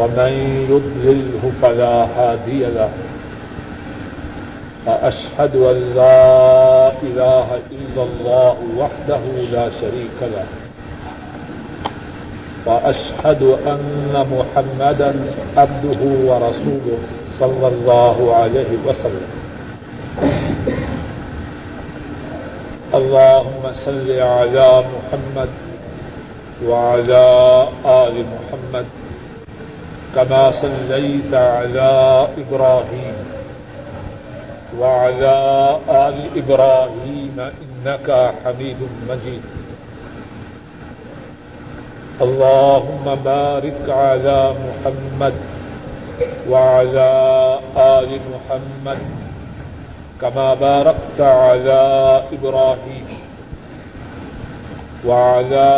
ومن يضلله فلا هادي له وأشهد أن لا إله إلا الله وحده لا شريك له وأشهد أن محمدا عبده ورسوله صلى الله عليه وسلم اللهم صل على محمد وعلى آل محمد كما صليت على إبراهيم وعلى آل إبراهيم إنك حميد مجيد. اللهم بارك على محمد وعلى آل محمد كما باركت على إبراهيم وعلى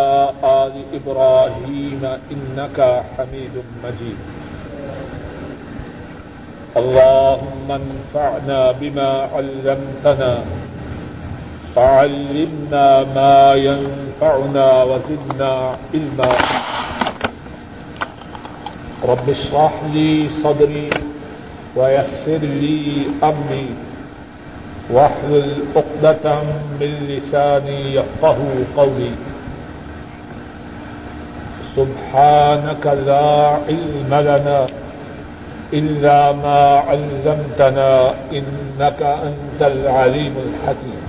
آل إبراهيم إنك حميد مجيد. اللهم انفعنا بما علمتنا، فعلمنا ما ينفعنا وزدنا علما. رب اشرح لي صدري ويسر لي أمري. واحلل عقدة من لساني يفقه قولي. سبحانك لا علم لنا إلا ما علمتنا إنك أنت العليم الحكيم.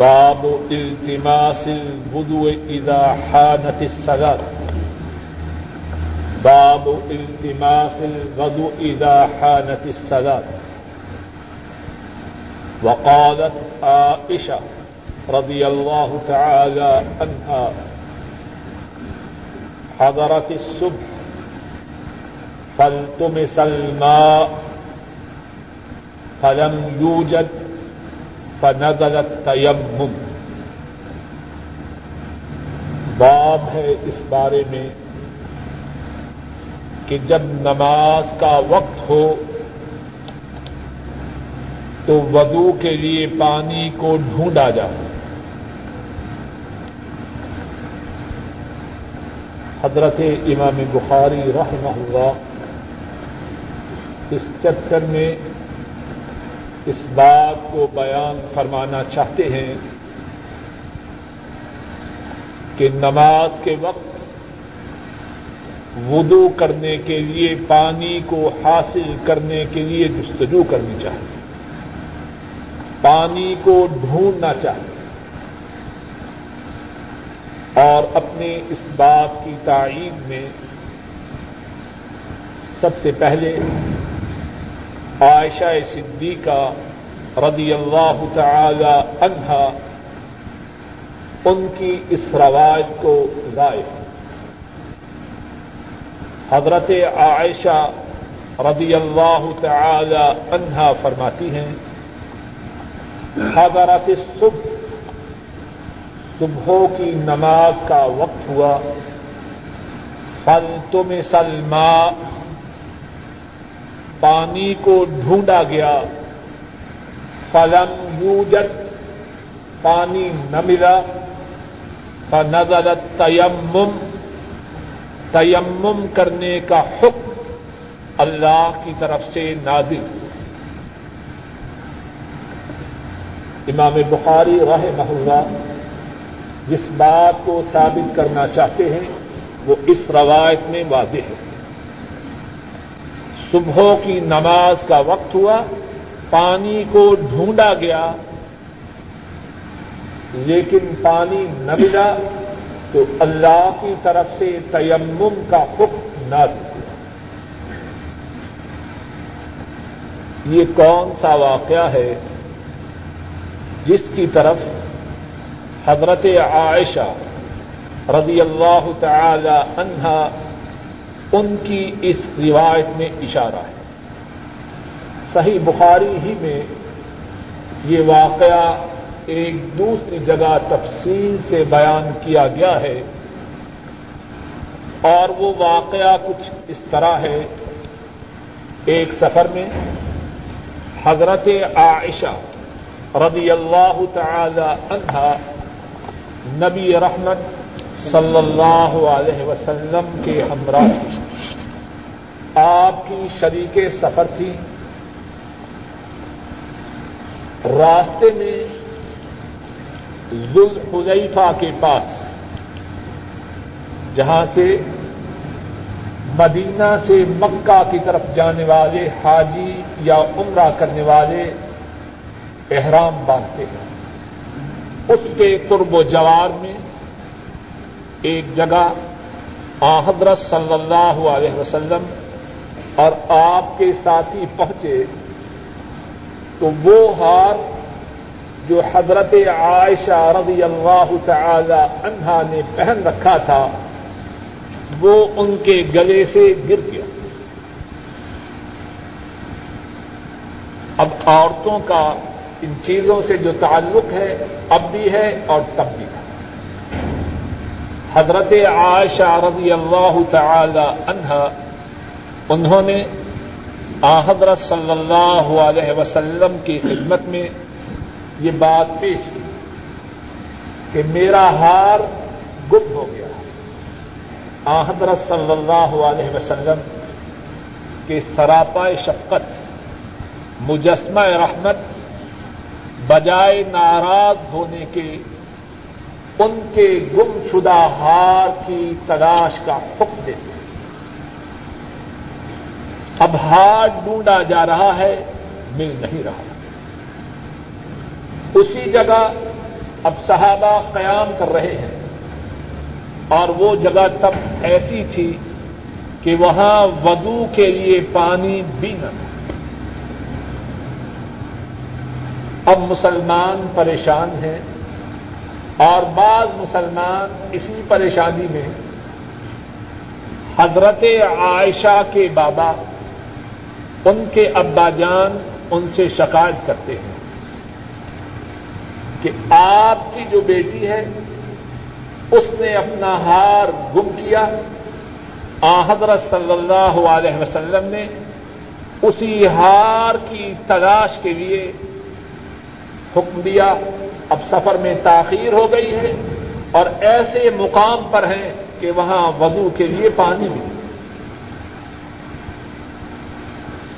باب التماس الوضوء إذا حانت الصلاة. باب التماس الغدو إذا حانت الصلاة وقالت عائشة رضي الله تعالى عنها، حضرت الصبح فالتمس الماء، فلم يوجد، فنزل التيمم. باب ہے اس بارے میں کہ جب نماز کا وقت ہو تو وضو کے لیے پانی کو ڈھونڈا جائے۔ حضرت امام بخاری رحمہ اللہ اس چکر میں اس بات کو بیان فرمانا چاہتے ہیں کہ نماز کے وقت وضو کرنے کے لیے، پانی کو حاصل کرنے کے لیے جستجو کرنی چاہیے۔ پانی کو ڈھونڈنا چاہیے۔ اور اپنے اس بات کی تعین میں سب سے پہلے عائشہ صدیقہ رضی اللہ تعالی عنہا ان کی اس روایت کو لائے حضرت عائشہ رضی اللہ تعالی عنہا فرماتی ہیں، حضرت صبح، صبحوں کی نماز کا وقت ہوا فل تم سلما پانی کو ڈھونڈا گیا، فلم یوجد، پانی نہ ملا فنزل تیمم تیمم کرنے کا حکم اللہ کی طرف سے نازل امام بخاری رہ اللہ جس بات کو ثابت کرنا چاہتے ہیں، وہ اس روایت میں واضح ہے۔ صبحوں کی نماز کا وقت ہوا، پانی کو ڈھونڈا گیا، لیکن پانی نہ ملا۔ تو اللہ کی طرف سے تیمم کا حکم نہ دیا یہ کون سا واقعہ ہے جس کی طرف حضرت عائشہ رضی اللہ تعالی عنہا ان کی اس روایت میں اشارہ ہے۔ صحیح بخاری ہی میں یہ واقعہ ایک دوسری جگہ تفصیل سے بیان کیا گیا ہے اور وہ واقعہ کچھ اس طرح ہے۔ ایک سفر میں حضرت عائشہ رضی اللہ تعالی عنہا نبی رحمت صلی اللہ علیہ وسلم کے ہمراہ آپ کی شریک سفر تھی۔ راستے میں ذوالحلیفہ کے پاس، جہاں سے مدینہ سے مکہ کی طرف جانے والے حاجی یا عمرہ کرنے والے احرام باندھتے ہیں۔ اس کے قرب و جوار میں ایک جگہ حضرت صلی اللہ علیہ وسلم اور آپ کے ساتھی پہنچے تو وہ ہار جو حضرت عائشہ رضی اللہ تعالی عنہا نے پہن رکھا تھا، وہ ان کے گلے سے گر گیا۔ اب عورتوں کا ان چیزوں سے جو تعلق ہے، اب بھی ہے اور تب بھی ہے۔ حضرت عائشہ رضی اللہ تعالی عنہا، انہوں نے حضرت صلی اللہ علیہ وسلم کی خدمت میں یہ بات پیش کی کہ میرا ہار گم ہو گیا۔ حضرت صلی اللہ علیہ وسلم کے سراپا شفقت، مجسمہ رحمت، بجائے ناراض ہونے کے ان کے گم شدہ ہار کی تلاش کا حکم دیتے اب ہار ڈھونڈا جا رہا ہے، مل نہیں رہا۔ اسی جگہ اب صحابہ قیام کر رہے ہیں اور وہ جگہ تب ایسی تھی کہ وہاں ودو کے لیے پانی بھی نہ اب مسلمان پریشان ہیں اور بعض مسلمان اسی پریشانی میں حضرت عائشہ کے بابا، ان کے ابا جان ان سے شکایت کرتے ہیں۔ کہ آپ کی جو بیٹی ہے، اس نے اپنا ہار گم کیا۔ آ، حضرت صلی اللہ علیہ وسلم نے اسی ہار کی تلاش کے لیے حکم دیا۔ اب سفر میں تاخیر ہو گئی ہے اور ایسے مقام پر ہیں کہ وہاں وضو کے لیے پانی بھی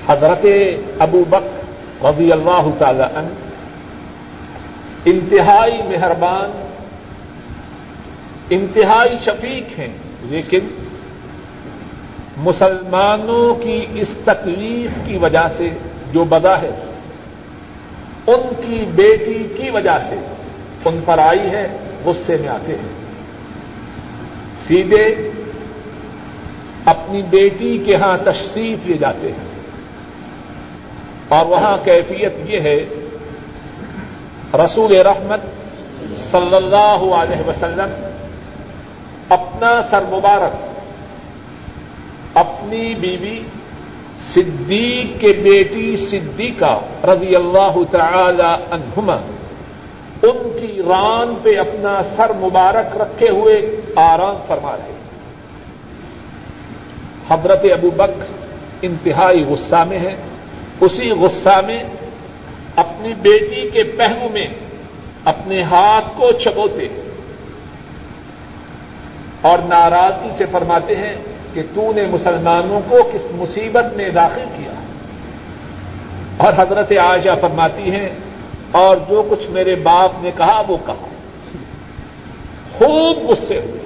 حضرت ابو بک رضی اللہ تعالی عنہ انتہائی مہربان، انتہائی شفیق ہیں، لیکن مسلمانوں کی اس تکلیف کی وجہ سے جو بدا ہے، ان کی بیٹی کی وجہ سے ان پر آئی ہے، غصے میں آتے ہیں۔ سیدھے اپنی بیٹی کے ہاں تشریف لے جاتے ہیں۔ اور وہاں کیفیت یہ ہے رسول رحمت صلی اللہ علیہ وسلم اپنا سر مبارک، اپنی بیوی صدیق کے بیٹی صدیقہ رضی اللہ تعالی عنہما، ان کی ران پہ اپنا سر مبارک رکھے ہوئے آرام فرما رہے حضرت ابو بک انتہائی غصہ میں ہے اسی غصہ میں اپنی بیٹی کے پہلو میں اپنے ہاتھ کو چبوتے اور ناراضگی سے فرماتے ہیں کہ تو نے مسلمانوں کو کس مصیبت میں داخل کیا۔ اور حضرت عائشہ فرماتی ہیں، اور جو کچھ میرے باپ نے کہا وہ کہا خوب غصے ہوئے۔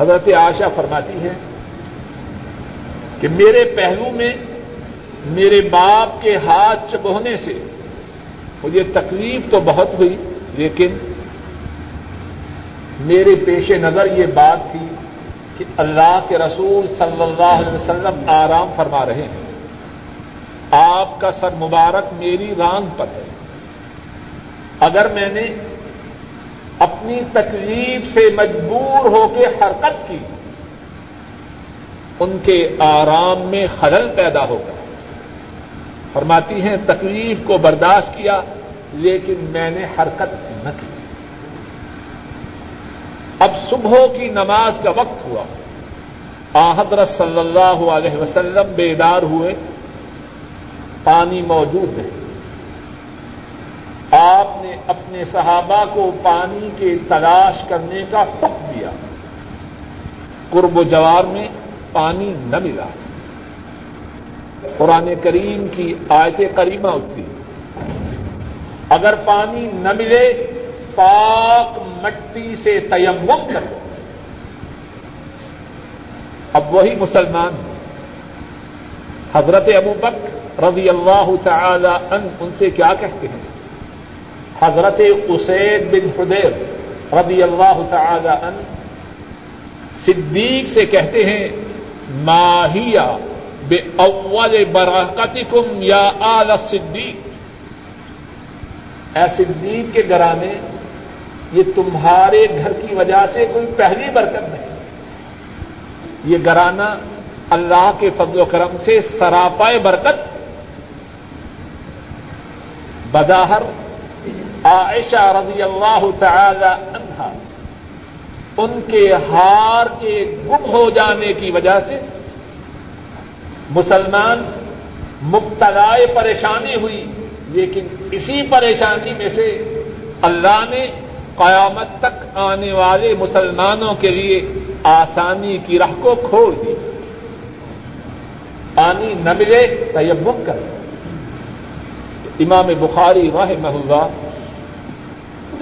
حضرت عائشہ فرماتی ہیں کہ میرے پہلو میں میرے باپ کے ہاتھ چبونے سے مجھے تکلیف تو بہت ہوئی، لیکن میرے پیش نظر یہ بات تھی کہ اللہ کے رسول صلی اللہ علیہ وسلم آرام فرما رہے ہیں۔ آپ کا سر مبارک میری رانگ پر ہے۔ اگر میں نے اپنی تکلیف سے مجبور ہو کے حرکت کی، ان کے آرام میں خلل پیدا ہوگا۔ فرماتی ہیں، تکلیف کو برداشت کیا، لیکن میں نے حرکت نہ کی۔ اب صبح کی نماز کا وقت ہوا۔ حضرت صلی اللہ علیہ وسلم بیدار ہوئے۔ پانی موجود ہے۔ آپ نے اپنے صحابہ کو پانی کے تلاش کرنے کا حکم دیا۔ قرب و جوار میں پانی نہ ملا۔ قرآن کریم کی آیت کریمہ اتری اگر پانی نہ ملے، پاک مٹی سے تیمم کرو اب وہی مسلمان حضرت ابو بک رضی اللہ تعالی ان ان سے کیا کہتے ہیں؟ حضرت اسید بن حدیر رضی اللہ تعالی ان صدیق سے کہتے ہیں ماہیا بے اول براکتی کم یا آل صدیق۔ اے صدیق کے گرانے یہ تمہارے گھر کی وجہ سے کوئی پہلی برکت نہیں۔ یہ گرانا اللہ کے فضل و کرم سے سراپائے برکت۔ بداہر عائشہ رضی اللہ تعالی عنہا ان کے ہار کے گم ہو جانے کی وجہ سے مسلمان مبتلا پریشانی ہوئی، لیکن اسی پریشانی میں سے اللہ نے قیامت تک آنے والے مسلمانوں کے لیے آسانی کی راہ کو کھول دی۔ پانی نہ ملے تیمم کر امام بخاری راہ اللہ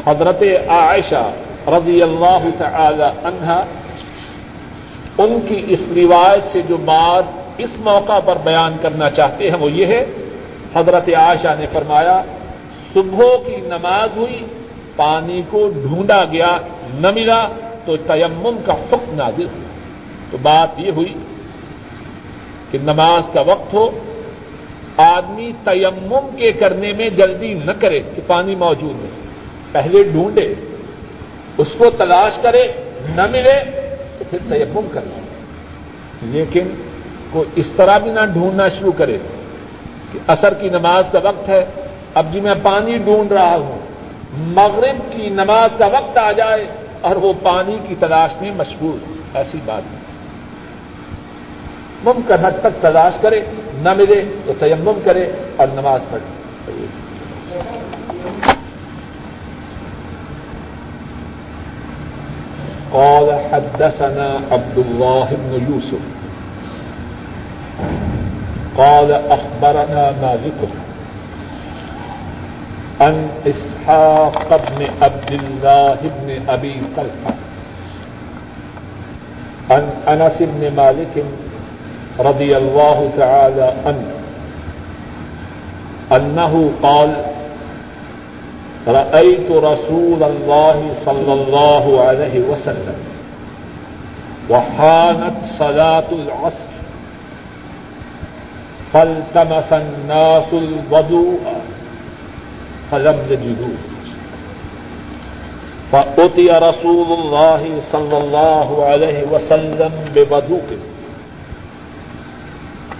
حضرت عائشہ رضی اللہ تعالی عنہا ان کی اس روایت سے جو بات اس موقع پر بیان کرنا چاہتے ہیں وہ یہ ہے، حضرت عائشہ نے فرمایا صبح کی نماز ہوئی، پانی کو ڈھونڈا گیا، نہ ملا تو تیمم کا حکم نازل ہوا تو بات یہ ہوئی کہ نماز کا وقت ہو، آدمی تیمم کے کرنے میں جلدی نہ کرے کہ پانی موجود ہے پہلے ڈھونڈے، اس کو تلاش کرے، نہ ملے تو پھر تیمم کرنا لیکن کوئی اس طرح بھی نہ ڈھونڈنا شروع کرے کہ اثر کی نماز کا وقت ہے، اب جی میں پانی ڈھونڈ رہا ہوں۔ مغرب کی نماز کا وقت آ جائے اور وہ پانی کی تلاش میں مشغول۔ ایسی بات نہیں ممکن حد تک تلاش کرے، نہ ملے تو تیمم کرے اور نماز پڑھے۔ قال حدثنا عبد الله بن يوسف قال أخبرنا مالك ان اسحاق بن عبد الله بن ابي طلحه ان انس بن مالك رضي الله تعالى عنه انه قال رايت رسول الله صلى الله عليه وسلم وحانت صلاه العصر فالتمس الناس الوضوء فلم يجدوه. فأتي رسول الله صلى الله عليه وسلم بوضوء.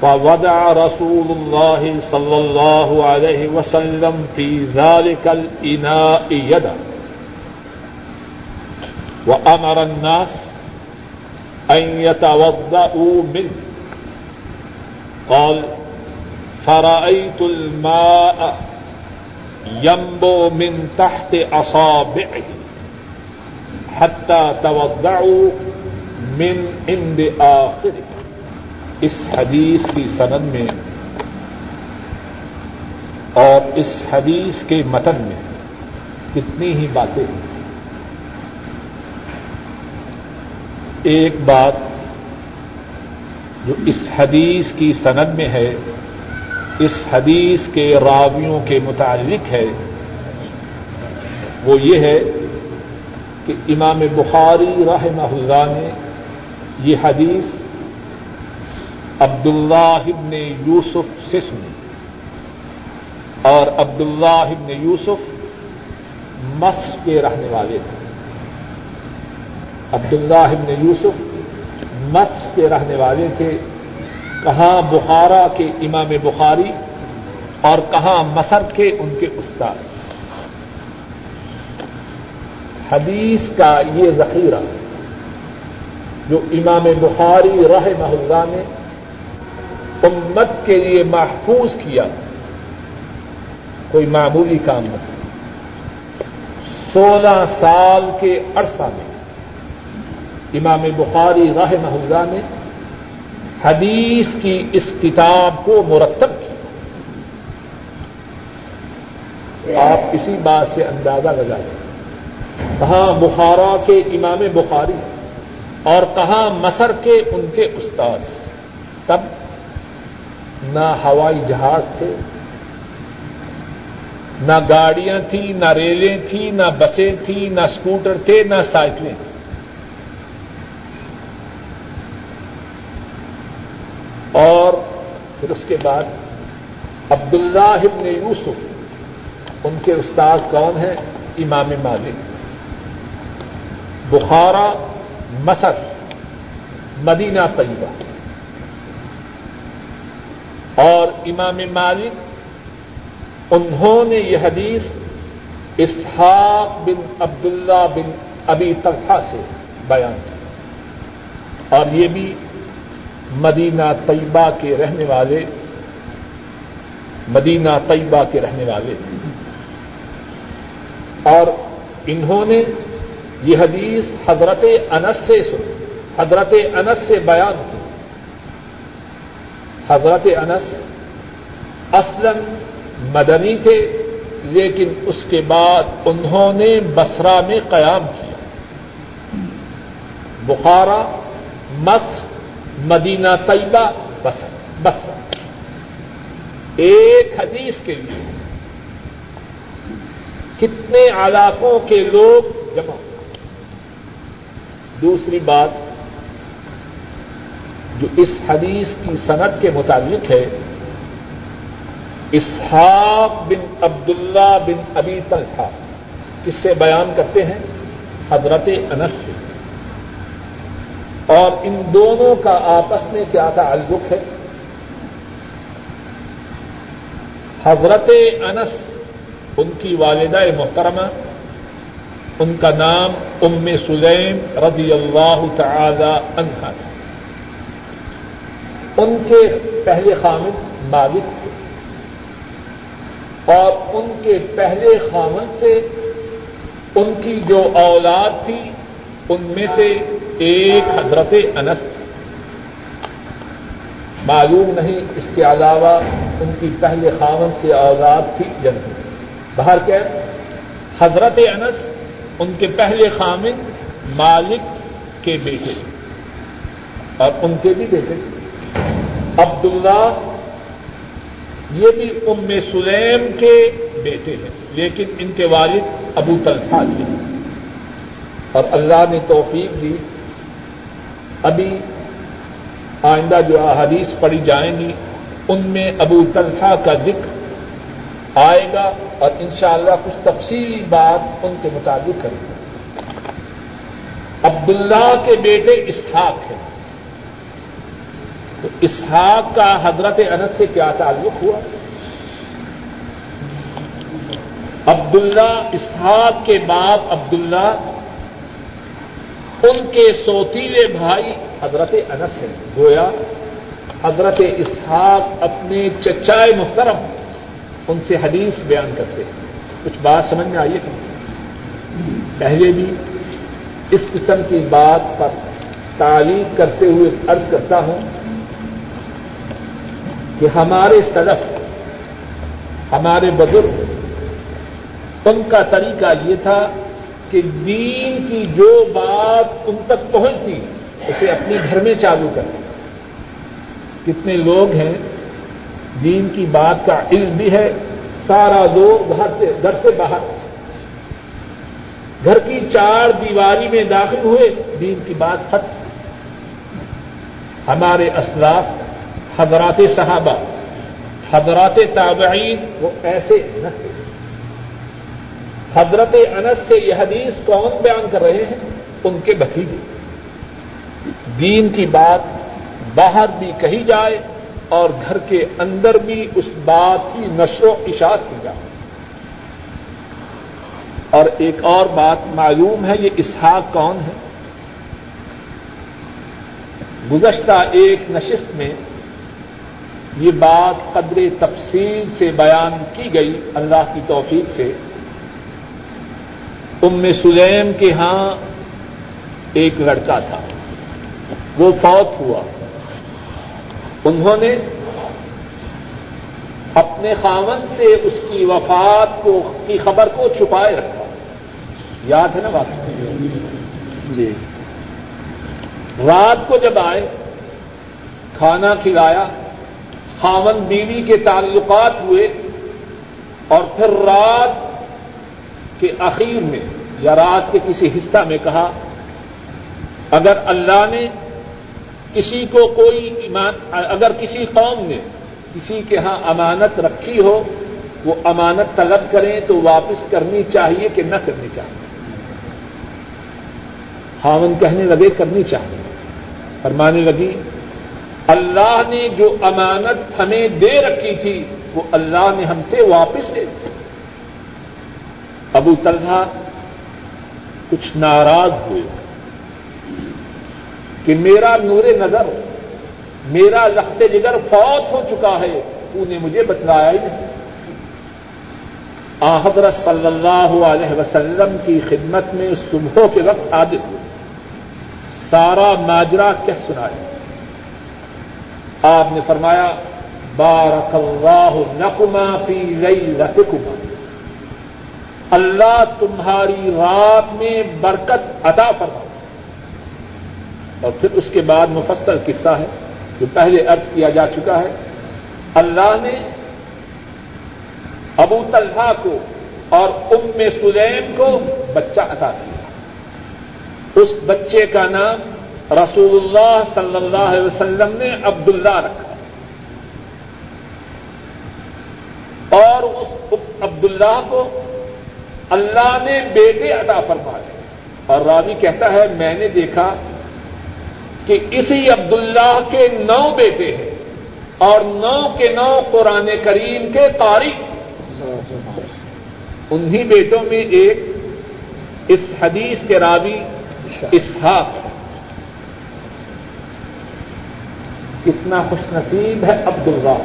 فوضع رسول الله صلى الله عليه وسلم في ذلك الإناء يدا وأمر الناس أن يتوضأوا منه. قال فرأيت الماء یمبو من تحت اصابعه حتى توضعوا من عند آخر اس حدیث کی سند میں اور اس حدیث کے متن میں کتنی ہی باتیں ہیں۔ ایک بات جو اس حدیث کی سند میں ہے اس حدیث کے راویوں کے متعلق ہے۔ وہ یہ ہے کہ امام بخاری رحمہ اللہ نے یہ حدیث عبد اللہ ابن یوسف سے سنی۔ اور عبد اللہ ابن یوسف مصر کے رہنے والے تھے عبد اللہ ابن یوسف مصر کے رہنے والے تھے۔ کہاں بخارا کے امام بخاری اور کہاں مصر کے ان کے استاد۔ حدیث کا یہ ذخیرہ جو امام بخاری رہ محلہ نے امت کے لیے محفوظ کیا، کوئی معمولی کام نہیں۔ سولہ سال کے عرصہ میں امام بخاری راہ محلہ نے حدیث کی اس کتاب کو مرتب کیا آپ اسی بات سے اندازہ لگائیں۔ کہاں بخارا کے امام بخاری اور کہاں مصر کے ان کے استاد تب نہ ہوائی جہاز تھے، نہ گاڑیاں تھیں، نہ ریلیں تھیں، نہ بسیں تھیں، نہ اسکوٹر تھے، نہ سائیکلیں تھیں۔ اور پھر اس کے بعد عبداللہ ابن یوسف، ان کے استاذ کون ہیں؟ امام مالک۔ بخارا، مصر، مدینہ طیبہ۔ اور امام مالک، انہوں نے یہ حدیث اسحاق بن عبداللہ بن ابی طلحہ سے بیان کی۔ اور یہ بھی مدینہ طیبہ کے رہنے والے، مدینہ طیبہ کے رہنے والے۔ اور انہوں نے یہ حدیث حضرت انس سے سن حضرت انس سے بیان کی۔ حضرت انس اسلم مدنی تھے، لیکن اس کے بعد انہوں نے بسرا میں قیام کیا۔ بخارا مصر مدینہ طیبہ بسر بسرا ایک حدیث کے لیے کتنے علاقوں کے لوگ جمع دوسری بات، جو اس حدیث کی صنعت کے مطابق ہے، اسحاق بن عبداللہ بن ابی طلحہ، کس سے بیان کرتے ہیں؟ حضرت انس سے۔ اور ان دونوں کا آپس میں کیا تعلق ہے؟ حضرت انس، ان کی والدہ محترمہ، ان کا نام ام سلیم رضی اللہ تعالی عنہ ان کے پہلے خامد مالک تھے۔ اور ان کے پہلے خامد سے ان کی جو اولاد تھی، ان میں سے ایک حضرت انس معلوم نہیں اس کے علاوہ ان کی پہلے خامن سے اولاد تھی یا نہیں۔ باہر کیا حضرت انس ان کے پہلے خامن مالک کے بیٹے اور ان کے بھی بیٹے عبداللہ یہ بھی ام سلیم کے بیٹے ہیں، لیکن ان کے والد ابو تلفا تھے۔ اور اللہ نے توفیق دی ابھی آئندہ جو احادیث پڑھی جائیں گی، ان میں ابو تلفا کا ذکر آئے گا اور انشاءاللہ کچھ تفصیلی بات ان کے مطابق کریں گے۔ عبداللہ کے بیٹے اسحاق ہیں۔ تو اسحاق کا حضرت انس سے کیا تعلق ہوا؟ عبداللہ، اسحاق کے باپ عبداللہ ان کے سوتیلے بھائی حضرت انس ہیں۔ گویا حضرت اسحاق اپنے چچائے محترم ان سے حدیث بیان کرتے ہیں۔ کچھ بات سمجھ میں آئیے پہلے بھی اس قسم کی بات پر تعلیم کرتے ہوئے عرض کرتا ہوں کہ ہمارے سلف، ہمارے بزرگ، ان کا طریقہ یہ تھا کہ دین کی جو بات ان تک پہنچتی، اسے اپنے گھر میں چالو کریں کتنے لوگ ہیں، دین کی بات کا علم بھی ہے، سارا دو گھر سے گھر سے باہر۔ گھر کی چار دیواری میں داخل ہوئے، دین کی بات ختم۔ ہمارے اسلاف، حضرات صحابہ، حضرات تابعین، وہ ایسے نہ تھے۔ حضرت انس سے یہ حدیث کون بیان کر رہے ہیں؟ ان کے بھتیجے۔ دین کی بات باہر بھی کہی جائے اور گھر کے اندر بھی اس بات کی نشر و اشاعت کی جائے۔ اور ایک اور بات معلوم ہے، یہ اسحاق کون ہے؟ گزشتہ ایک نشست میں یہ بات قدر تفصیل سے بیان کی گئی، اللہ کی توفیق سے۔ ام سلیم کے ہاں ایک لڑکا تھا۔ وہ فوت ہوا۔ انہوں نے اپنے خامن سے اس کی وفات کو، کی خبر کو چھپائے رکھا۔ یاد ہے نا بات؟ جی۔ رات کو جب آئے، کھانا کھلایا خامن بیوی کے تعلقات ہوئے اور پھر رات کے اخیر میں یا رات کے کسی حصہ میں کہا، اگر اللہ نے کسی کو کوئی ایمان، اگر کسی قوم نے کسی کے ہاں امانت رکھی ہو، وہ امانت طلب کریں تو واپس کرنی چاہیے کہ نہ کرنی چاہیے۔ خاون کہنے لگے، کرنی چاہیے۔ فرمانے لگی، اللہ نے جو امانت ہمیں دے رکھی تھی، وہ اللہ نے ہم سے واپس لے ابو طلحہ کچھ ناراض ہوئے کہ میرا نور نظر، میرا لخت جگر فوت ہو چکا ہے، تو نے مجھے بتلایا ہی نہیں۔ حضرت صلی اللہ علیہ وسلم کی خدمت میں صبح کے وقت عادت ہوئی سارا ماجرا کہہ سنایا۔ آپ نے فرمایا، بارک اللہ نقما فی لیلتکما اللہ تمہاری رات میں برکت عطا فرما اور پھر اس کے بعد مفصل قصہ ہے جو پہلے ارض کیا جا چکا ہے۔ اللہ نے ابو طلحہ کو اور ام سلیم کو بچہ عطا کیا۔ اس بچے کا نام رسول اللہ صلی اللہ علیہ وسلم نے عبد اللہ رکھا۔ اور اس عبد اللہ کو اللہ نے بیٹے ادا فرمائے۔ اور راوی کہتا ہے، میں نے دیکھا کہ اسی عبد اللہ کے نو بیٹے ہیں اور نو کے نو قرآن کریم کے تاریخ۔ انہی بیٹوں میں ایک اس حدیث کے راوی اسحاق کتنا خوش نصیب ہے عبد اللہ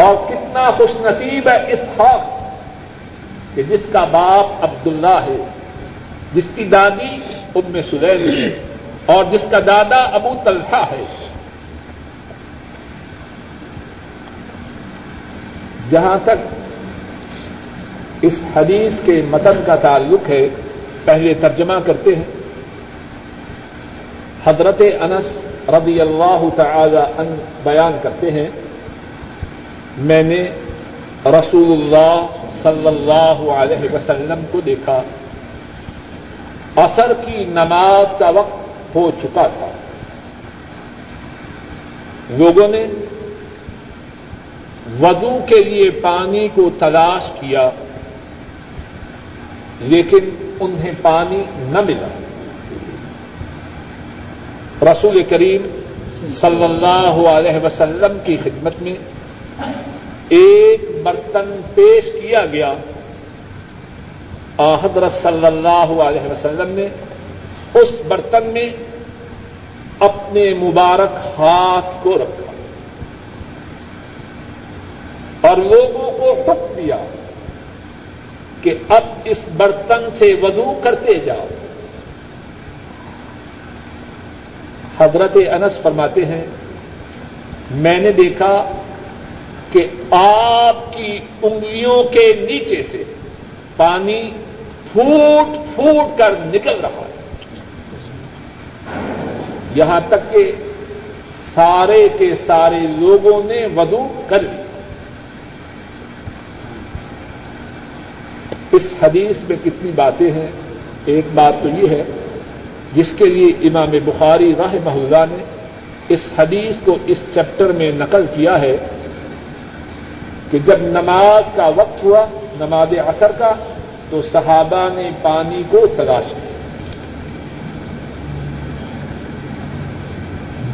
اور کتنا خوش نصیب ہے اسحاق۔ کہ جس کا باپ عبد اللہ ہے، جس کی دادی ام سلیل ہے، اور جس کا دادا ابو طلحہ ہے۔ جہاں تک اس حدیث کے متن کا تعلق ہے، پہلے ترجمہ کرتے ہیں۔ حضرت انس رضی اللہ تعالی ان بیان کرتے ہیں، میں نے رسول اللہ صلی اللہ علیہ وسلم کو دیکھا۔ اثر کی نماز کا وقت ہو چکا تھا۔ لوگوں نے وضو کے لیے پانی کو تلاش کیا، لیکن انہیں پانی نہ ملا۔ رسول کریم صلی اللہ علیہ وسلم کی خدمت میں ایک برتن پیش کیا گیا۔ حضرت صلی اللہ علیہ وسلم نے اس برتن میں اپنے مبارک ہاتھ کو رکھا اور لوگوں کو حکم دیا کہ اب اس برتن سے وضو کرتے جاؤ۔ حضرت انس فرماتے ہیں، میں نے دیکھا کہ آپ کی انگلیوں کے نیچے سے پانی پھوٹ پھوٹ کر نکل رہا ہے۔ یہاں تک کہ سارے کے سارے لوگوں نے ودو کر لی۔ اس حدیث میں کتنی باتیں ہیں۔ ایک بات تو یہ ہے، جس کے لیے امام بخاری راہ محلہ نے اس حدیث کو اس چیپٹر میں نقل کیا ہے۔ کہ جب نماز کا وقت ہوا، نماز اثر کا، تو صحابہ نے پانی کو تلاش کیا۔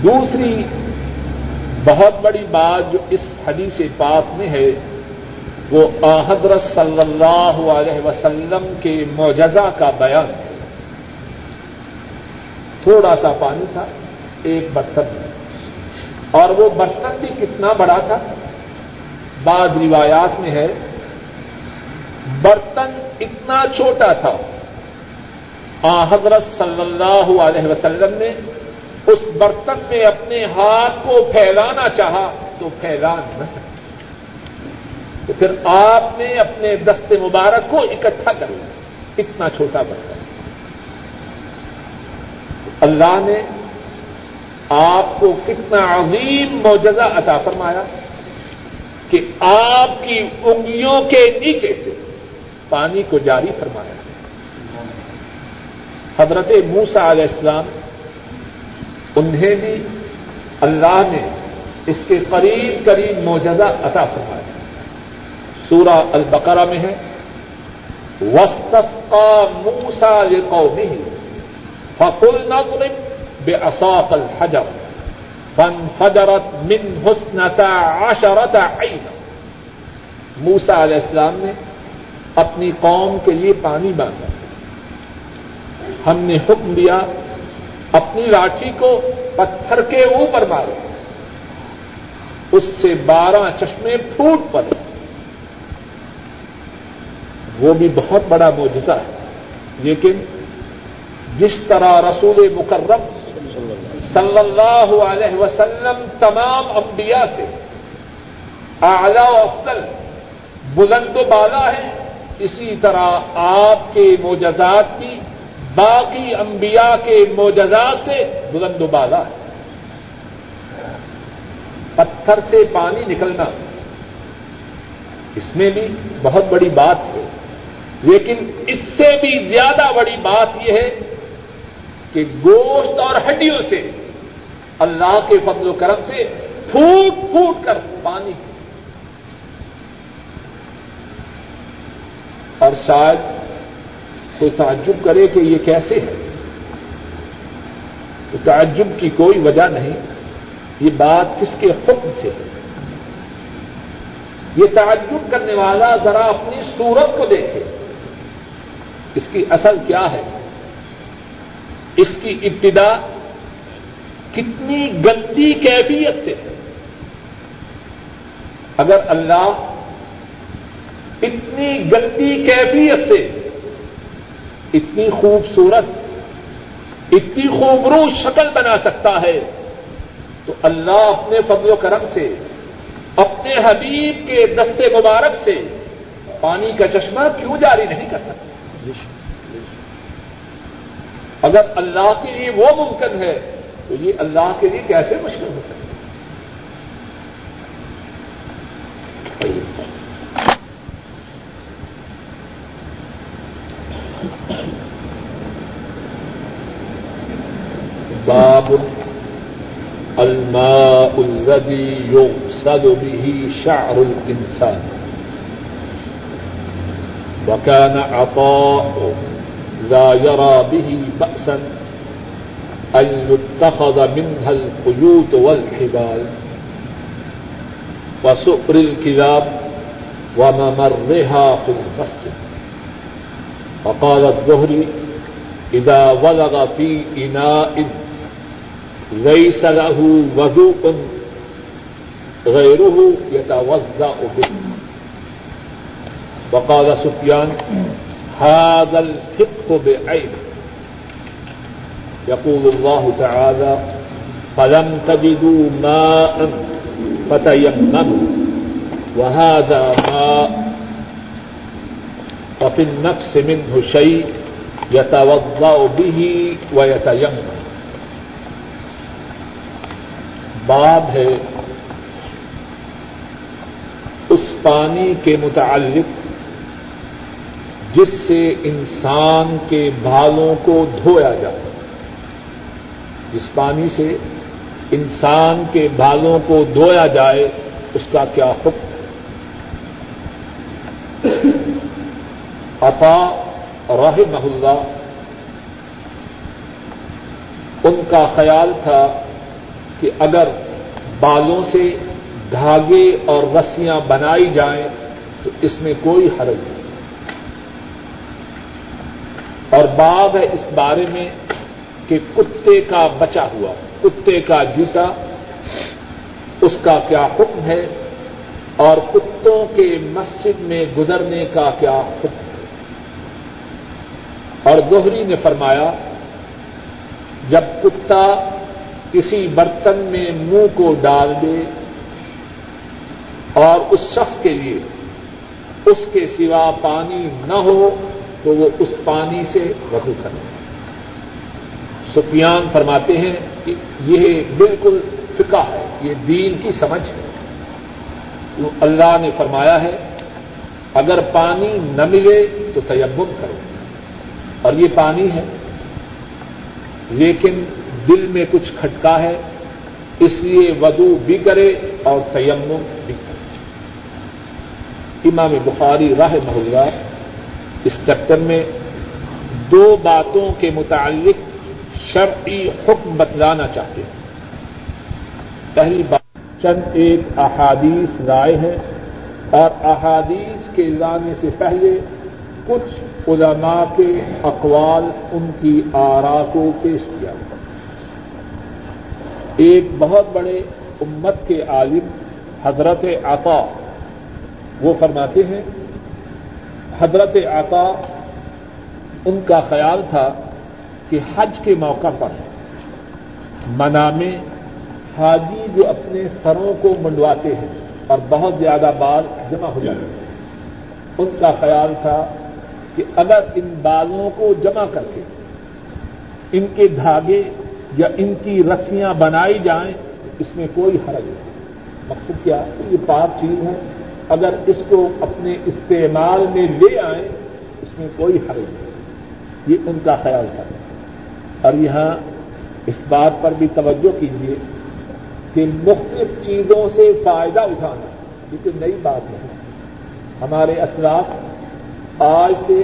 دوسری بہت بڑی بات جو اس حدیث پاک میں ہے، وہ حضرت صلی اللہ علیہ وسلم کے معجزہ کا بیان ہے۔ تھوڑا سا پانی تھا، ایک برتن میں اور وہ برتن بھی کتنا بڑا تھا؟ بعض روایات میں ہے، برتن اتنا چھوٹا تھا۔ آ، حضرت صلی اللہ علیہ وسلم نے اس برتن میں اپنے ہاتھ کو پھیلانا چاہا تو پھیلا نہ سکے تو پھر آپ نے اپنے دست مبارک کو اکٹھا کر لیا، اتنا چھوٹا برتن۔ اللہ نے آپ کو کتنا عظیم معجزہ عطا فرمایا۔ کہ آپ کی انگلیوں کے نیچے سے پانی کو جاری فرمایا ہے۔ حضرت موسا علیہ السلام انہیں بھی اللہ نے اس کے قریب قریب موجزہ عطا فرمایا۔ سورہ البقرہ میں ہے وسطا موسا قومی فقل نظرم بے اصاف الحجر۔ فن فجرت من حسنتا عشرت عین موسا علیہ السلام نے اپنی قوم کے لیے پانی باندھا ہم نے حکم دیا اپنی لاٹھی کو پتھر کے اوپر مارو۔ اس سے بارہ چشمے پھوٹ پڑے۔ وہ بھی بہت بڑا معجزہ ہے۔ لیکن جس طرح رسول مکرم صلی اللہ علیہ وسلم تمام انبیاء سے۔ اعلی و افضل، بلند و بالا ہے اسی طرح آپ کے معجزات بھی، باقی انبیاء کے معجزات سے بلند و بالا ہے پتھر سے پانی نکلنا، اس میں بھی بہت بڑی بات ہے۔ لیکن اس سے بھی زیادہ بڑی بات یہ ہے کہ گوشت اور ہڈیوں سے اللہ کے فضل و کرم سے پھوٹ پھوٹ کر پانی اور شاید کوئی تعجب کرے کہ یہ کیسے ہے۔ تو تعجب کی کوئی وجہ نہیں۔ یہ بات کس کے حکم سے ہے؟ یہ تعجب کرنے والا ذرا اپنی صورت کو دیکھے۔ اس کی اصل کیا ہے؟ اس کی ابتدا کتنی گندی کیفیت سے۔ ہے اگر اللہ اتنی گندی کیفیت سے اتنی خوبصورت، اتنی خوبرو شکل بنا سکتا ہے، تو اللہ اپنے فضل و کرم سے، اپنے حبیب کے دستے مبارک سے پانی کا چشمہ کیوں جاری نہیں کر سکتا؟ اگر اللہ کے لیے وہ ممکن ہے تو یہ اللہ کے لیے کیسے مشکل ہو سکتا باب الماء الذي يغسل به شعر الإنسان. وكان عطاء لا يرى به بأسا يتخذ منها القيوت والحبال. وسؤر الكلاب وممرها في المسجد. وقال الظهري إذا ولغ في إناء ليس له وضوء غيره يتوضأ به. وقال سفيان هذا الفقه بعينه. يقول الله تعالى، فلم تجدوا ماء فتيمموا، وهذا ماء وفي النفس منه شيء يتوضأ به ويتيمم. باب ہے اس پانی کے متعلق جس سے انسان کے بالوں کو دھویا جاتا جس پانی سے انسان کے بالوں کو دھویا جائے، اس کا کیا حکم؟ اپا راہ محلہ ان کا خیال تھا کہ اگر بالوں سے دھاگے اور رسیاں بنائی جائیں تو اس میں کوئی حرج نہیں۔ اور بات ہے اس بارے میں کہ کتے کا بچا ہوا، کتے کا جوتا، اس کا کیا حکم ہے؟ اور کتوں کے مسجد میں گزرنے کا کیا حکم ہے؟ اور دوہری نے فرمایا، جب کتا کسی برتن میں منہ کو ڈال دے اور اس شخص کے لیے اس کے سوا پانی نہ ہو، تو وہ اس پانی سے وضو کرے۔ سفیان فرماتے ہیں کہ یہ بالکل فقہ ہے، یہ دین کی سمجھ ہے۔ اللہ نے فرمایا ہے، اگر پانی نہ ملے تو تیمم کرو۔ اور یہ پانی ہے، لیکن دل میں کچھ کھٹکا ہے، اس لیے ودو بھی کرے اور تیمم بھی کرے۔ امام بخاری راہ محلہ اس چکر میں دو باتوں کے متعلق شرعی حکم بتلانا چاہتے ہیں۔ پہلی بات، چند ایک احادیث رائے ہے اور احادیث کے لانے سے پہلے کچھ علماء کے اقوال ان کی آرا کو پیش کیا۔ ایک بہت بڑے امت کے عالم حضرت عطا، وہ فرماتے ہیں، حضرت عطا، ان کا خیال تھا کہ حج کے موقع پر منا میں حاجی جو اپنے سروں کو منڈواتے ہیں اور بہت زیادہ بال جمع ہو جاتے ہیں۔ ان کا خیال تھا کہ اگر ان بالوں کو جمع کر کے ان کے دھاگے یا ان کی رسیاں بنائی جائیں، اس میں کوئی حرج نہیں۔ مقصد کیا؟ یہ پاک چیز ہے۔ اگر اس کو اپنے استعمال میں لے آئیں، اس میں کوئی حرج نہیں۔ یہ ان کا خیال تھا۔ اور یہاں اس بات پر بھی توجہ کیجیے کہ مختلف چیزوں سے فائدہ اٹھانا یہ کوئی نئی بات نہیں۔ ہمارے اسلاف آج سے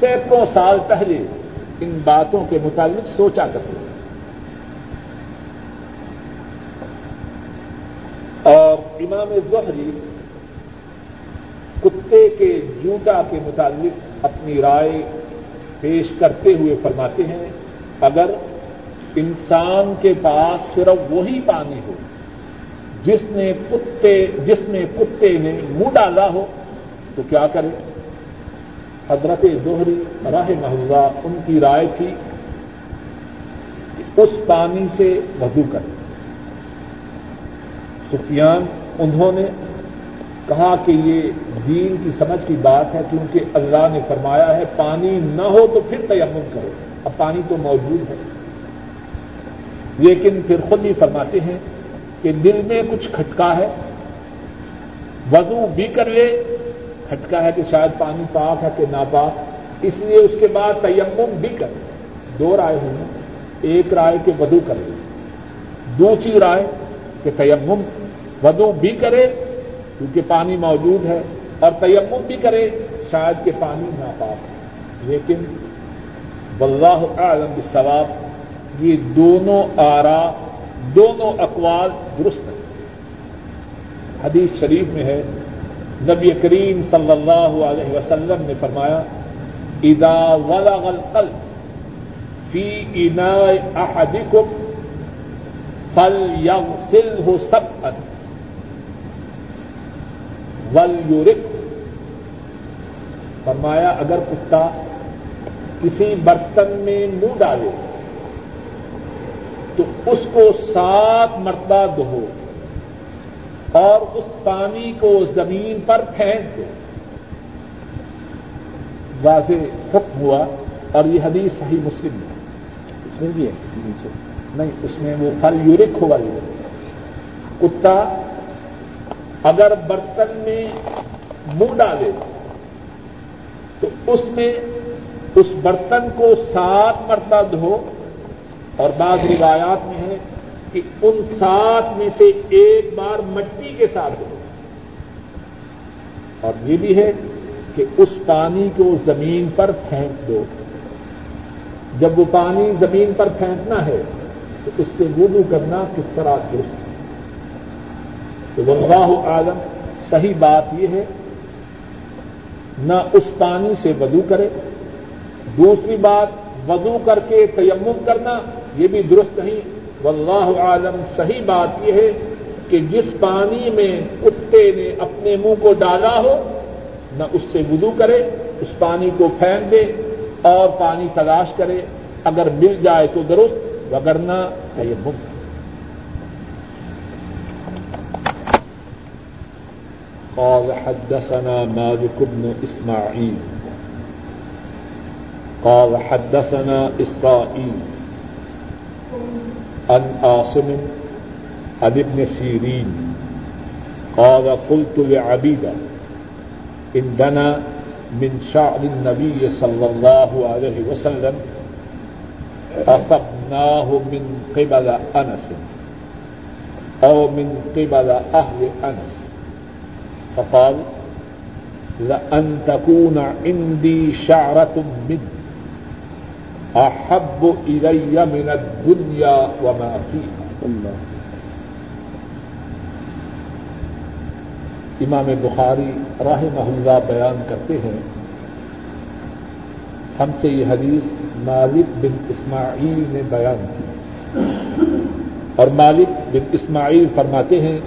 سینکڑوں سال پہلے ان باتوں کے متعلق سوچا کرتے ہیں۔ اور امام ظہری کتے کے جوتا کے متعلق اپنی رائے پیش کرتے ہوئے فرماتے ہیں اگر انسان کے پاس صرف وہی پانی ہو، جس نے کتے، جس میں کتے نے منہ ڈالا ہو، تو کیا کرے؟ حضرت دوہری راہ محلہ ان کی رائے تھی کہ اس پانی سے وضو کرے۔ سفیان، انہوں نے کہا کہ یہ دین کی سمجھ کی بات ہے، کیونکہ اللہ نے فرمایا ہے، پانی نہ ہو تو پھر تیمم کرو۔ پانی تو موجود ہے۔ لیکن پھر خود ہی فرماتے ہیں کہ دل میں کچھ کھٹکا ہے۔ وضو بھی کر لے، کھٹکا ہے کہ شاید پانی پاک ہے کہ ناپاک۔ اس لیے اس کے بعد تیمم بھی کر دو رائے ہوں، ایک رائے کے ودو کر لے۔ دوسری رائے کہ تیمم ودو بھی کرے کیونکہ پانی موجود ہے۔ اور تیمم بھی کرے، شاید کہ پانی ناپاک لیکن واللہ اعلم بالثواب یہ دونوں آرا، دونوں اقوال درست ہیں۔ حدیث شریف میں ہے، نبی کریم صلی اللہ علیہ وسلم نے فرمایا ادا ولغ القلب فی انا احدکم فل یغسل ہو سب فرمایا، اگر کتا کسی برتن میں منہ ڈالے تو اس کو سات مرتبہ دہو اور اس پانی کو زمین پر پھینک دو۔ واضح حکم ہوا اور یہ حدیث صحیح مسلم ہے۔ اس میں بھی ہے نہیں اس میں وہ پھل یورک ہوگا یورک کتا اگر برتن میں منہ ڈالے تو اس میں اس برتن کو سات مرتبہ دھو اور بعض روایات میں ہے کہ ان سات میں سے ایک بار مٹی کے ساتھ ہو اور یہ بھی ہے کہ اس پانی کو زمین پر پھینک دو۔ جب وہ پانی زمین پر پھینکنا ہے تو اس سے وضو کرنا کس طرح درست تو واللہ عالم صحیح بات یہ ہے، نہ اس پانی سے وضو کرے دوسری بات، وضو کر کے تیمم کرنا، یہ بھی درست نہیں۔ واللہ عالم، صحیح بات یہ ہے کہ جس پانی میں کتے نے اپنے منہ کو ڈالا ہو، نہ اس سے وضو کرے، اس پانی کو پھینک دے اور پانی تلاش کرے۔ اگر مل جائے تو درست وگرنا تیمم۔ قال حدثنا مالك بن إسماعيل قال حدثنا إسرائيل عن عاصم عن ابن سيرين قال قلت لعبيدة عندنا من شعر النبي صلى الله عليه وسلم أخذناه من قبل أنس أو من قبل أهل أنس فقال لأن تكون عندي شعرة منه أحب إلي من الدنيا وما فيها. امام بخاری راہ اللہ بیان کرتے ہیں، ہم سے یہ حدیث مالک بن اسماعیل نے بیان کی۔ اور مالک بن اسماعیل فرماتے ہیں،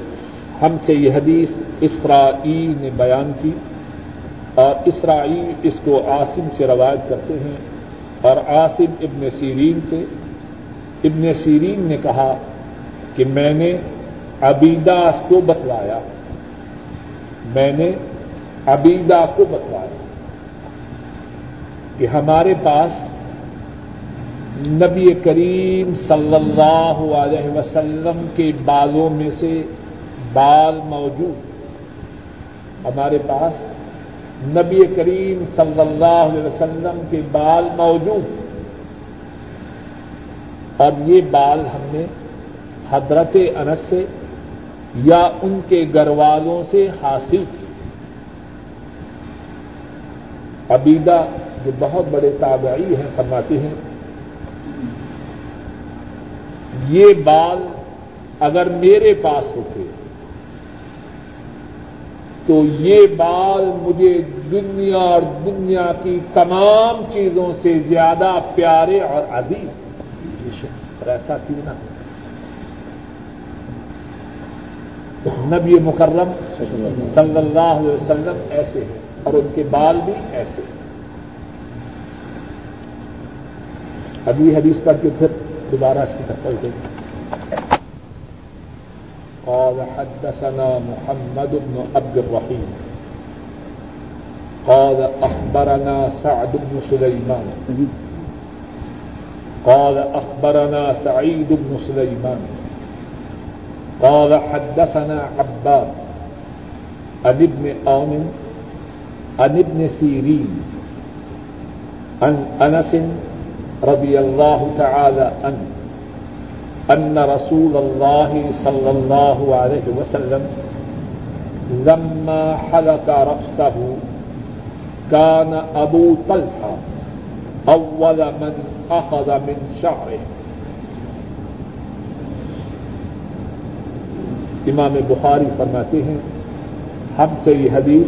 ہم سے یہ حدیث اسرائیل نے بیان کی۔ اور اسرائیل اس کو عاصم سے روایت کرتے ہیں۔ اور عاصم ابن سیرین سے ابن سیرین نے کہا کہ میں نے عبیدہ کو بتلایا۔ میں نے عبیدہ کو بتلایا کہ ہمارے پاس نبی کریم صلی اللہ علیہ وسلم کے بالوں میں سے بال موجود۔ ہمارے پاس نبی کریم صلی اللہ علیہ وسلم کے بال موجود اور یہ بال ہم نے حضرت انس سے یا ان کے گھر والوں سے حاصل کی عبیدہ جو بہت بڑے تابعی ہیں، فرماتے ہیں، یہ بال اگر میرے پاس ہوتے تو یہ بال مجھے دنیا اور دنیا کی تمام چیزوں سے زیادہ پیارے اور عزیز اور ایسا کیوں نہ نبی مکرم صلی اللہ علیہ وسلم ایسے ہیں اور ان کے بال بھی ایسے ہیں۔ ابھی حدیث کر کے پھر دوبارہ اس کی تفصیل دیں قال حدثنا محمد بن عبد الرحيم. قال أخبرنا سعد بن سليمان. قال أخبرنا سعيد بن سليمان. قال حدثنا عباد عن ابن آمن عن ابن سيرين عن أنس رضي الله تعالى عنه. أن رسول الله صلى الله عليه وسلم لما حلق رأسه كان أبو طلحة أول من أخذ من شعره. امام بخاری فرماتے ہیں، ہم سے یہ حدیث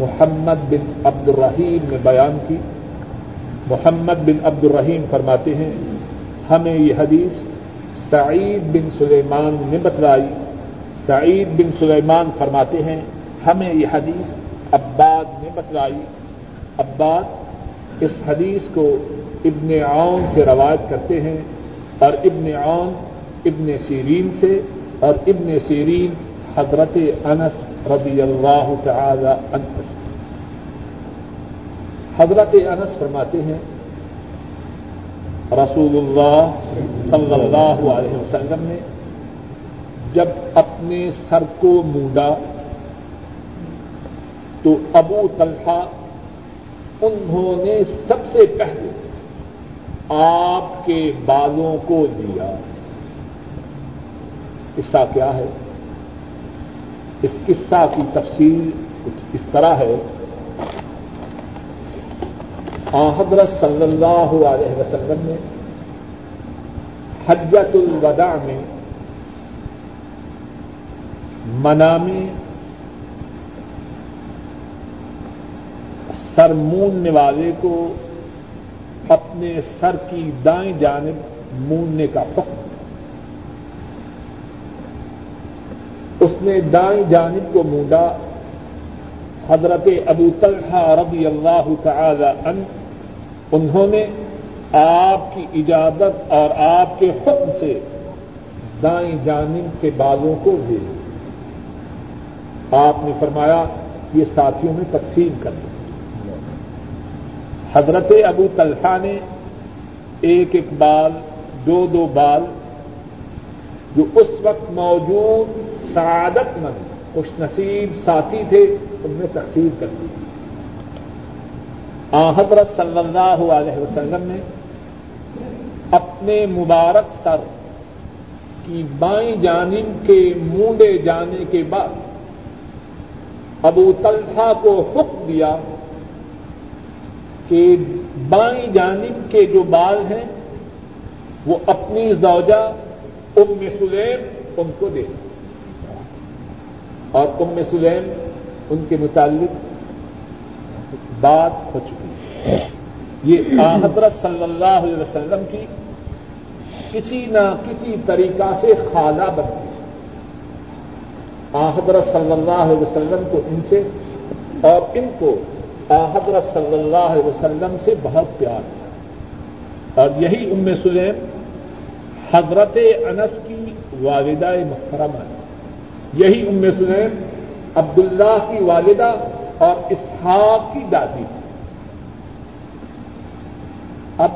محمد بن عبد الرحیم نے بیان کی۔ محمد بن عبد الرحیم فرماتے ہیں، ہمیں یہ حدیث سعید بن سلیمان نے بتلائی۔ سعید بن سلیمان فرماتے ہیں، ہمیں یہ حدیث عباد نے بتلائی۔ عباد اس حدیث کو ابن عون سے روایت کرتے ہیں اور ابن عون ابن سیرین سے اور ابن سیرین حضرت انس رضی اللہ تعالی عنہ حضرت انس فرماتے ہیں رسول اللہ صلی اللہ علیہ وسلم نے جب اپنے سر کو مونڈا تو ابو طلحہ انہوں نے سب سے پہلے آپ کے بالوں کو دیا۔ قصہ کیا ہے؟ اس قصہ کی تفصیل کچھ اس طرح ہے۔ حضرت صلی اللہ علیہ وسلم نے حجت الوداع میں منامی سر موننے والے کو اپنے سر کی دائیں جانب موننے کا حکم اس نے دائیں جانب کو مونڈا حضرت ابو طلحہ رضی اللہ تعالی عنہ، انہوں نے آپ کی اجازت اور آپ کے حکم سے دائیں جانب کے بالوں کو دے آپ نے فرمایا، یہ ساتھیوں میں تقسیم کر دیا حضرت ابو طلحہ نے ایک ایک بال، دو دو بال، جو اس وقت موجود سعادت مند، خوش نصیب ساتھی تھے ان میں تقسیم کر دی۔ حضرت صلی اللہ علیہ وسلم نے اپنے مبارک سر کی بائیں جانب کے مونڈے جانے کے بعد ابو طلحہ کو حکم دیا کہ بائیں جانب کے جو بال ہیں وہ اپنی زوجہ ام سلیم ان کو دے۔ اور ام سلیم ان کے متعلق بات ہو چکی ہے۔ یہ حضرت صلی اللہ علیہ وسلم کی کسی نہ کسی طریقہ سے خالہ بنتی ہے۔ حضرت صلی اللہ علیہ وسلم کو ان سے اور ان کو حضرت صلی اللہ علیہ وسلم سے بہت پیار ہے۔ اور یہی ام سلیم حضرت انس کی والدہ محترمہ ہے۔ یہی ام سلیم عبداللہ کی والدہ اور اسحاق کی دادی۔ تھی اب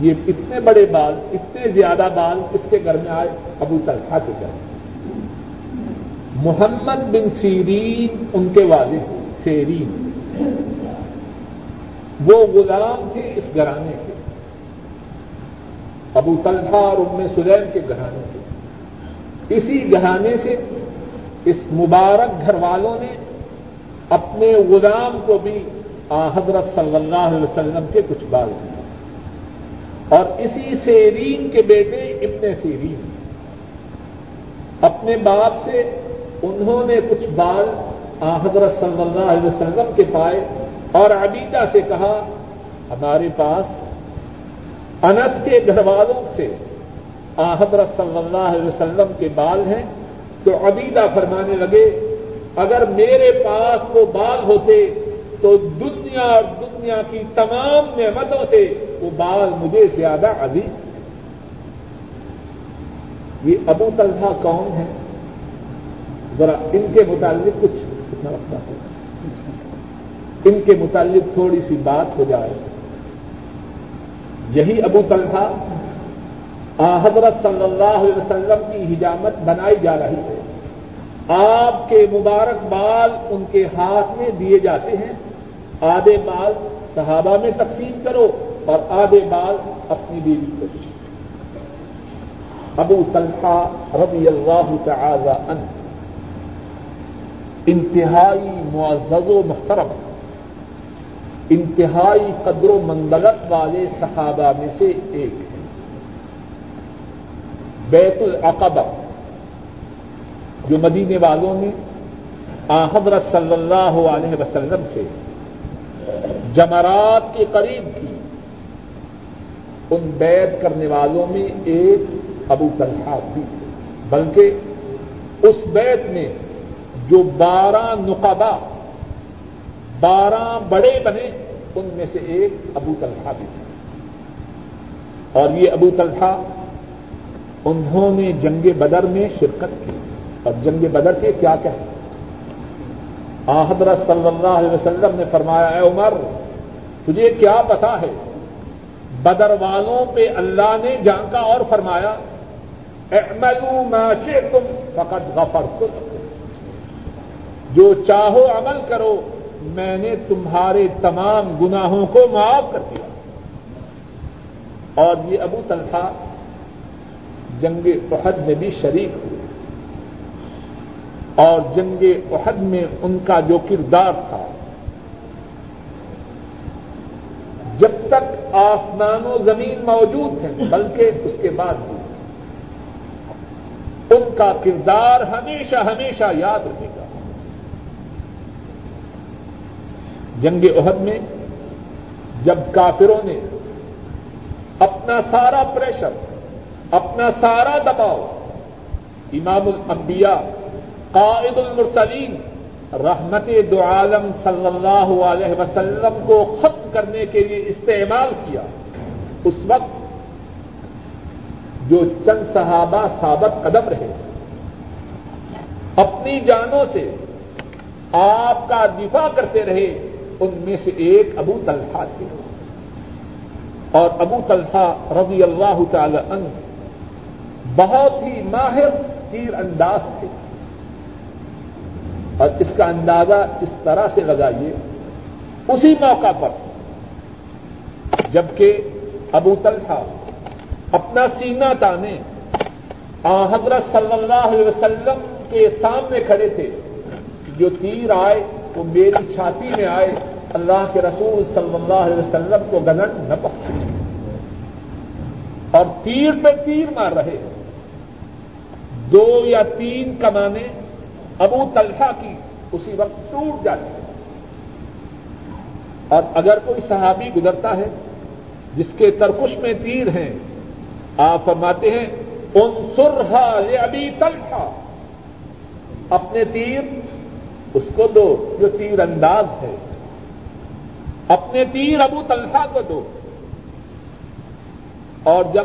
یہ اتنے بڑے بال، اتنے زیادہ بال کس کے گھر میں آئے ابو طلحہ کے گھر۔ محمد بن سیرین ان کے والد سیرین۔ وہ غلام تھے اس گھرانے کے۔ ابو طلحہ اور ام سلیم کے گھرانے کے۔ اسی گھرانے سے اس مبارک گھر والوں نے اپنے غلام کو بھی حضرت صلی اللہ علیہ وسلم کے کچھ بال دیے۔ اور اسی سیرین کے بیٹے ابن سیرین۔ اپنے باپ سے انہوں نے کچھ بال حضرت صلی اللہ علیہ وسلم کے پائے اور عبیدہ سے کہا، ہمارے پاس انس کے گھر والوں سے حضرت صلی اللہ علیہ وسلم کے بال ہیں۔ تو عبیدہ فرمانے لگے، اگر میرے پاس وہ بال ہوتے تو دنیا اور دنیا کی تمام نعمتوں سے وہ بال مجھے زیادہ عزیز یہ ابو طلحہ کون ہے ذرا ان کے متعلق کچھ اتنا رکھنا ہوگا ان کے متعلق تھوڑی سی بات ہو جائے۔ یہی ابو طلحہ حضرت صلی اللہ علیہ وسلم کی حجامت بنائی جا رہی ہے۔ آپ کے مبارک بال ان کے ہاتھ میں دیے جاتے ہیں۔ آدھے بال صحابہ میں تقسیم کرو اور آدھے بال اپنی بیوی کو۔ ابو طلحہ رضی اللہ تعالی عنہ۔ انتہائی معزز و محترم، انتہائی قدر و منزلت والے صحابہ میں سے ایک۔ ہے بیت العقبہ، جو مدینے والوں نے حضرت صلی اللہ علیہ وسلم سے جمرات کے قریب کی، ان بیت کرنے والوں میں ایک ابو طلحہ تھی، بلکہ اس بیت میں جو بارہ نقبہ، بارہ بڑے بنے، ان میں سے ایک ابو طلحہ بھی تھا۔ اور یہ ابو طلحہ انہوں نے جنگ بدر میں شرکت کی۔ اور جنگ بدر کے کیا کہ حضرت صلی اللہ علیہ وسلم نے فرمایا، اے عمر، تجھے کیا پتا ہے؟ بدر والوں پہ اللہ نے جانکا اور فرمایا، اعملوا ما شئتم فقد غفرت جو چاہو عمل کرو، میں نے تمہارے تمام گناہوں کو معاف کر دیا۔ اور یہ ابو تلخا جنگ احد میں بھی شریک ہوئے۔ اور جنگ احد میں ان کا جو کردار تھا، جب تک آسمان و زمین موجود ہیں، بلکہ اس کے بعد بھی۔ ان کا کردار ہمیشہ ہمیشہ یاد رہے گا۔ جنگ عہد میں جب کافروں نے اپنا سارا پریشر اپنا سارا دباؤ امام الانبیاء، قائد المرسلین، رحمت دو عالم صلی اللہ علیہ وسلم کو ختم کرنے کے لیے استعمال کیا۔ اس وقت جو چند صحابہ ثابت قدم رہے۔ اپنی جانوں سے آپ کا دفاع کرتے رہے، ان میں سے ایک ابو طلحہ تھے۔ اور ابو طلحہ رضی اللہ تعالی عنہ بہت ہی ماہر تیر انداز تھے۔ اور اس کا اندازہ اس طرح سے لگائیے۔ اسی موقع پر جبکہ ابو طلحہ اپنا سینہ تانے حضرت صلی اللہ علیہ وسلم کے سامنے کھڑے تھے، جو تیر آئے، وہ میری چھاتی میں آئے، اللہ کے رسول صلی اللہ علیہ وسلم کو گگن نہ پکڑے اور تیر پہ تیر مار رہے۔ دو یا تین کمانے ابو طلحہ کی اسی وقت ٹوٹ جاتی ہے۔ اور اگر کوئی صحابی گزرتا ہے، جس کے ترکش میں تیر ہیں، آپ فرماتے ہیں ان سرحا یہ ابھی تلخا اپنے تیر، اس کو دو جو تیر انداز ہے۔ اپنے تیر ابو طلحہ کو دو۔ اور جب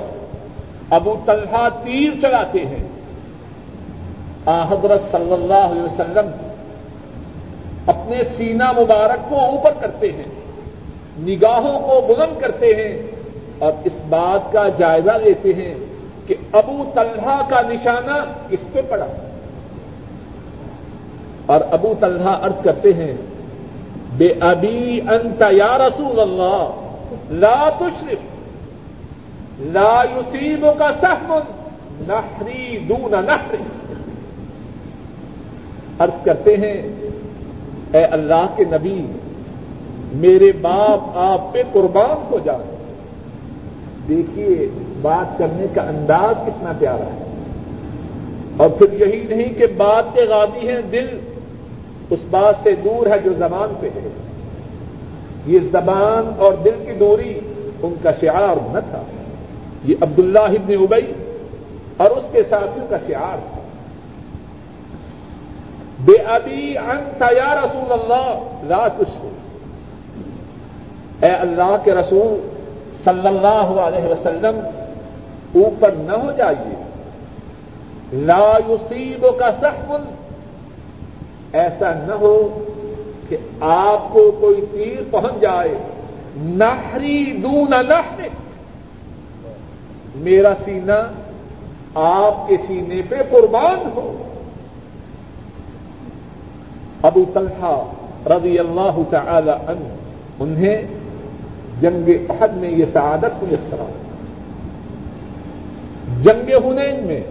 ابو طلحہ تیر چلاتے ہیں حضرت صلی اللہ علیہ وسلم اپنے سینا مبارک کو اوپر کرتے ہیں، نگاہوں کو بلند کرتے ہیں اور اس بات کا جائزہ لیتے ہیں کہ ابو طلحہ کا نشانہ کس پہ پڑا۔ اور ابو طلحہ ارد کرتے ہیں، بے ابی انت یا رسول اللہ، لا تشرف لا یوسیب کا سہم نہری دون نہری ارد کرتے ہیں، اے اللہ کے نبی، میرے باپ آپ پہ قربان ہو جائے۔ دیکھیے، بات کرنے کا انداز کتنا پیارا ہے۔ اور پھر یہی نہیں کہ بات کے غادی ہیں دل، اس بات سے دور ہے جو زبان پہ ہے۔ یہ زبان اور دل کی دوری ان کا شعار نہ تھا۔ یہ عبداللہ ابن ابئی اور اس کے ساتھیوں کا شعار تھا۔ بے ابھی انت یا رسول اللہ لا کچھ اے اللہ کے رسول صلی اللہ علیہ وسلم، اوپر نہ ہو جائیے. لا یصیب کا سخم ایسا نہ ہو کہ آپ کو کوئی تیر پہنچ جائے. نہری دون نہر میرا سینہ آپ کے سینے پہ قربان ہو. ابو طلحہ رضی اللہ تعالی عنہ، انہیں جنگ عہد میں یہ سعادت میسر جنگ ہنین میں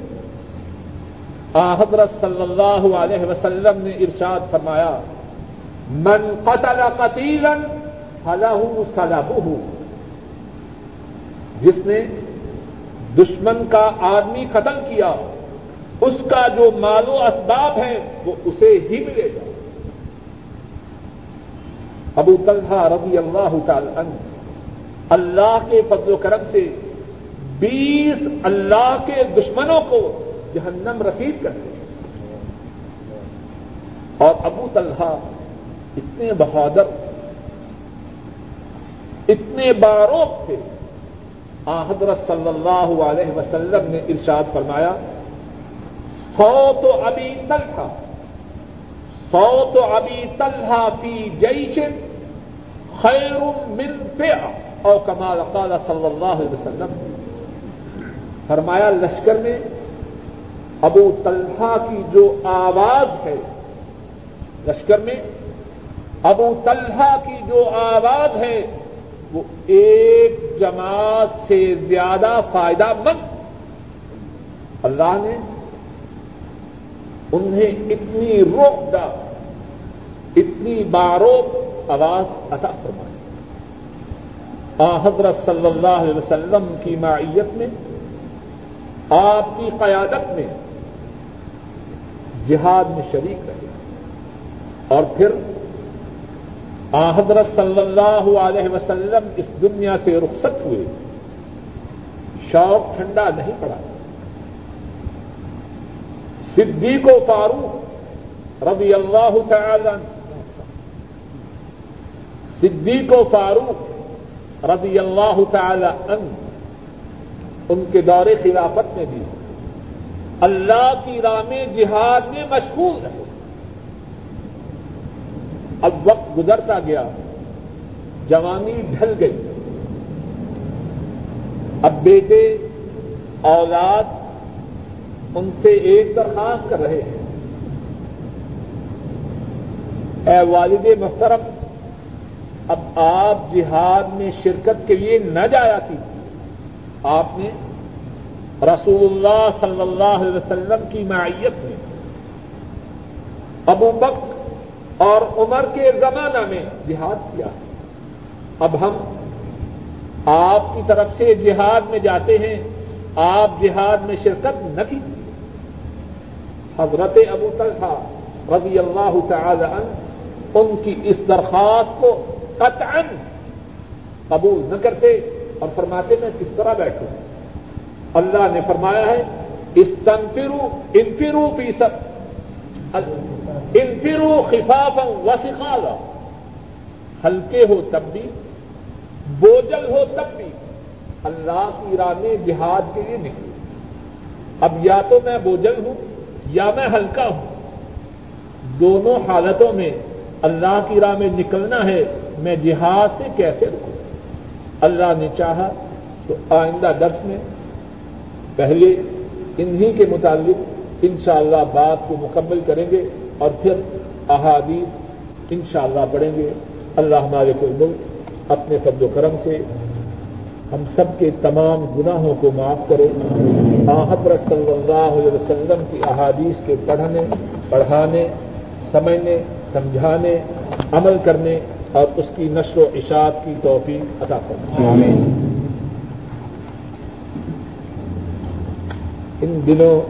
آ حضرت صلی اللہ علیہ وسلم نے ارشاد فرمایا، من قتل قتیلا فله سلبه جس نے دشمن کا آدمی قتل کیا، اس کا جو مال و اسباب ہے وہ اسے ہی ملے گا۔ ابو طلحہ رضی اللہ تعالی عنہ، اللہ کے فضل و کرم سے بیس اللہ کے دشمنوں کو جہنم رسید کرتے ہیں اور ابو طلحہ اتنے بہادر، اتنے باروک تھے۔ آ حضرت صلی اللہ علیہ وسلم نے ارشاد فرمایا سو تو ابھی تلحا سو تو ابھی فی جیشن خیر من فئہ اور کمال قال صلی اللہ علیہ وسلم۔ فرمایا، لشکر میں ابو طلحہ کی جو آواز ہے، لشکر میں ابو طلحہ کی جو آواز ہے، وہ ایک جماعت سے زیادہ فائدہ مند۔ اللہ نے انہیں اتنی روک دا اتنی باروک آواز عطا فرمائی حضرت صلی اللہ علیہ وسلم کی معیت میں، آپ کی قیادت میں جہاد میں شریک رہے۔ اور پھر، آ، حضرت صلی اللہ علیہ وسلم اس دنیا سے رخصت ہوئے۔ شوق ٹھنڈا نہیں پڑا۔ صدیق و فاروق رضی اللہ تعالی صدیق و فاروق رضی اللہ تعالی عنہ ان کے دور خلافت میں بھی اللہ کی راہ میں جہاد میں مشغول رہے۔ اب وقت گزرتا گیا، جوانی ڈھل گئی۔ اب بیٹے، اولاد ان سے ایک درخواست کر رہے ہیں۔ اے والد محترم اب آپ جہاد میں شرکت کے لیے نہ جایا کی آپ نے رسول اللہ صلی اللہ علیہ وسلم کی معیت میں ابو بک اور عمر کے زمانہ میں جہاد کیا۔ اب ہم آپ کی طرف سے جہاد میں جاتے ہیں، آپ جہاد میں شرکت نہ کی۔ حضرت ابو طلحہ رضی اللہ تعالی عنہ ان کی اس درخواست کو قطعا قبول نہ کرتے اور فرماتے میں کس طرح بیٹھوں۔ اللہ نے فرمایا ہے استنفرو انفرو فی سب انفرو خفاف و سکھالا ہلکے ہو تب بھی بوجل ہو تب بھی۔ اللہ کی راہ میں جہاد کے لیے نکلے اب یا تو میں بوجل ہوں یا میں ہلکا ہوں۔ دونوں حالتوں میں اللہ کی راہ میں نکلنا ہے۔ میں جہاد سے کیسے رکوں؟ اللہ نے چاہا تو آئندہ درس میں پہلے انہی کے متعلق انشاءاللہ اللہ بات کو مکمل کریں گے اور پھر احادیث انشاءاللہ اللہ پڑھیں گے۔ اللہ ہمارے کو ملک اپنے فضل و کرم سے ہم سب کے تمام گناہوں کو معاف کرے۔ حضرت صلی اللہ علیہ وسلم کی احادیث کے پڑھنے، پڑھانے، سمجھنے، سمجھانے، عمل کرنے اور اس کی نشر و اشاعت کی توفیق عطا کرنا ان دنوں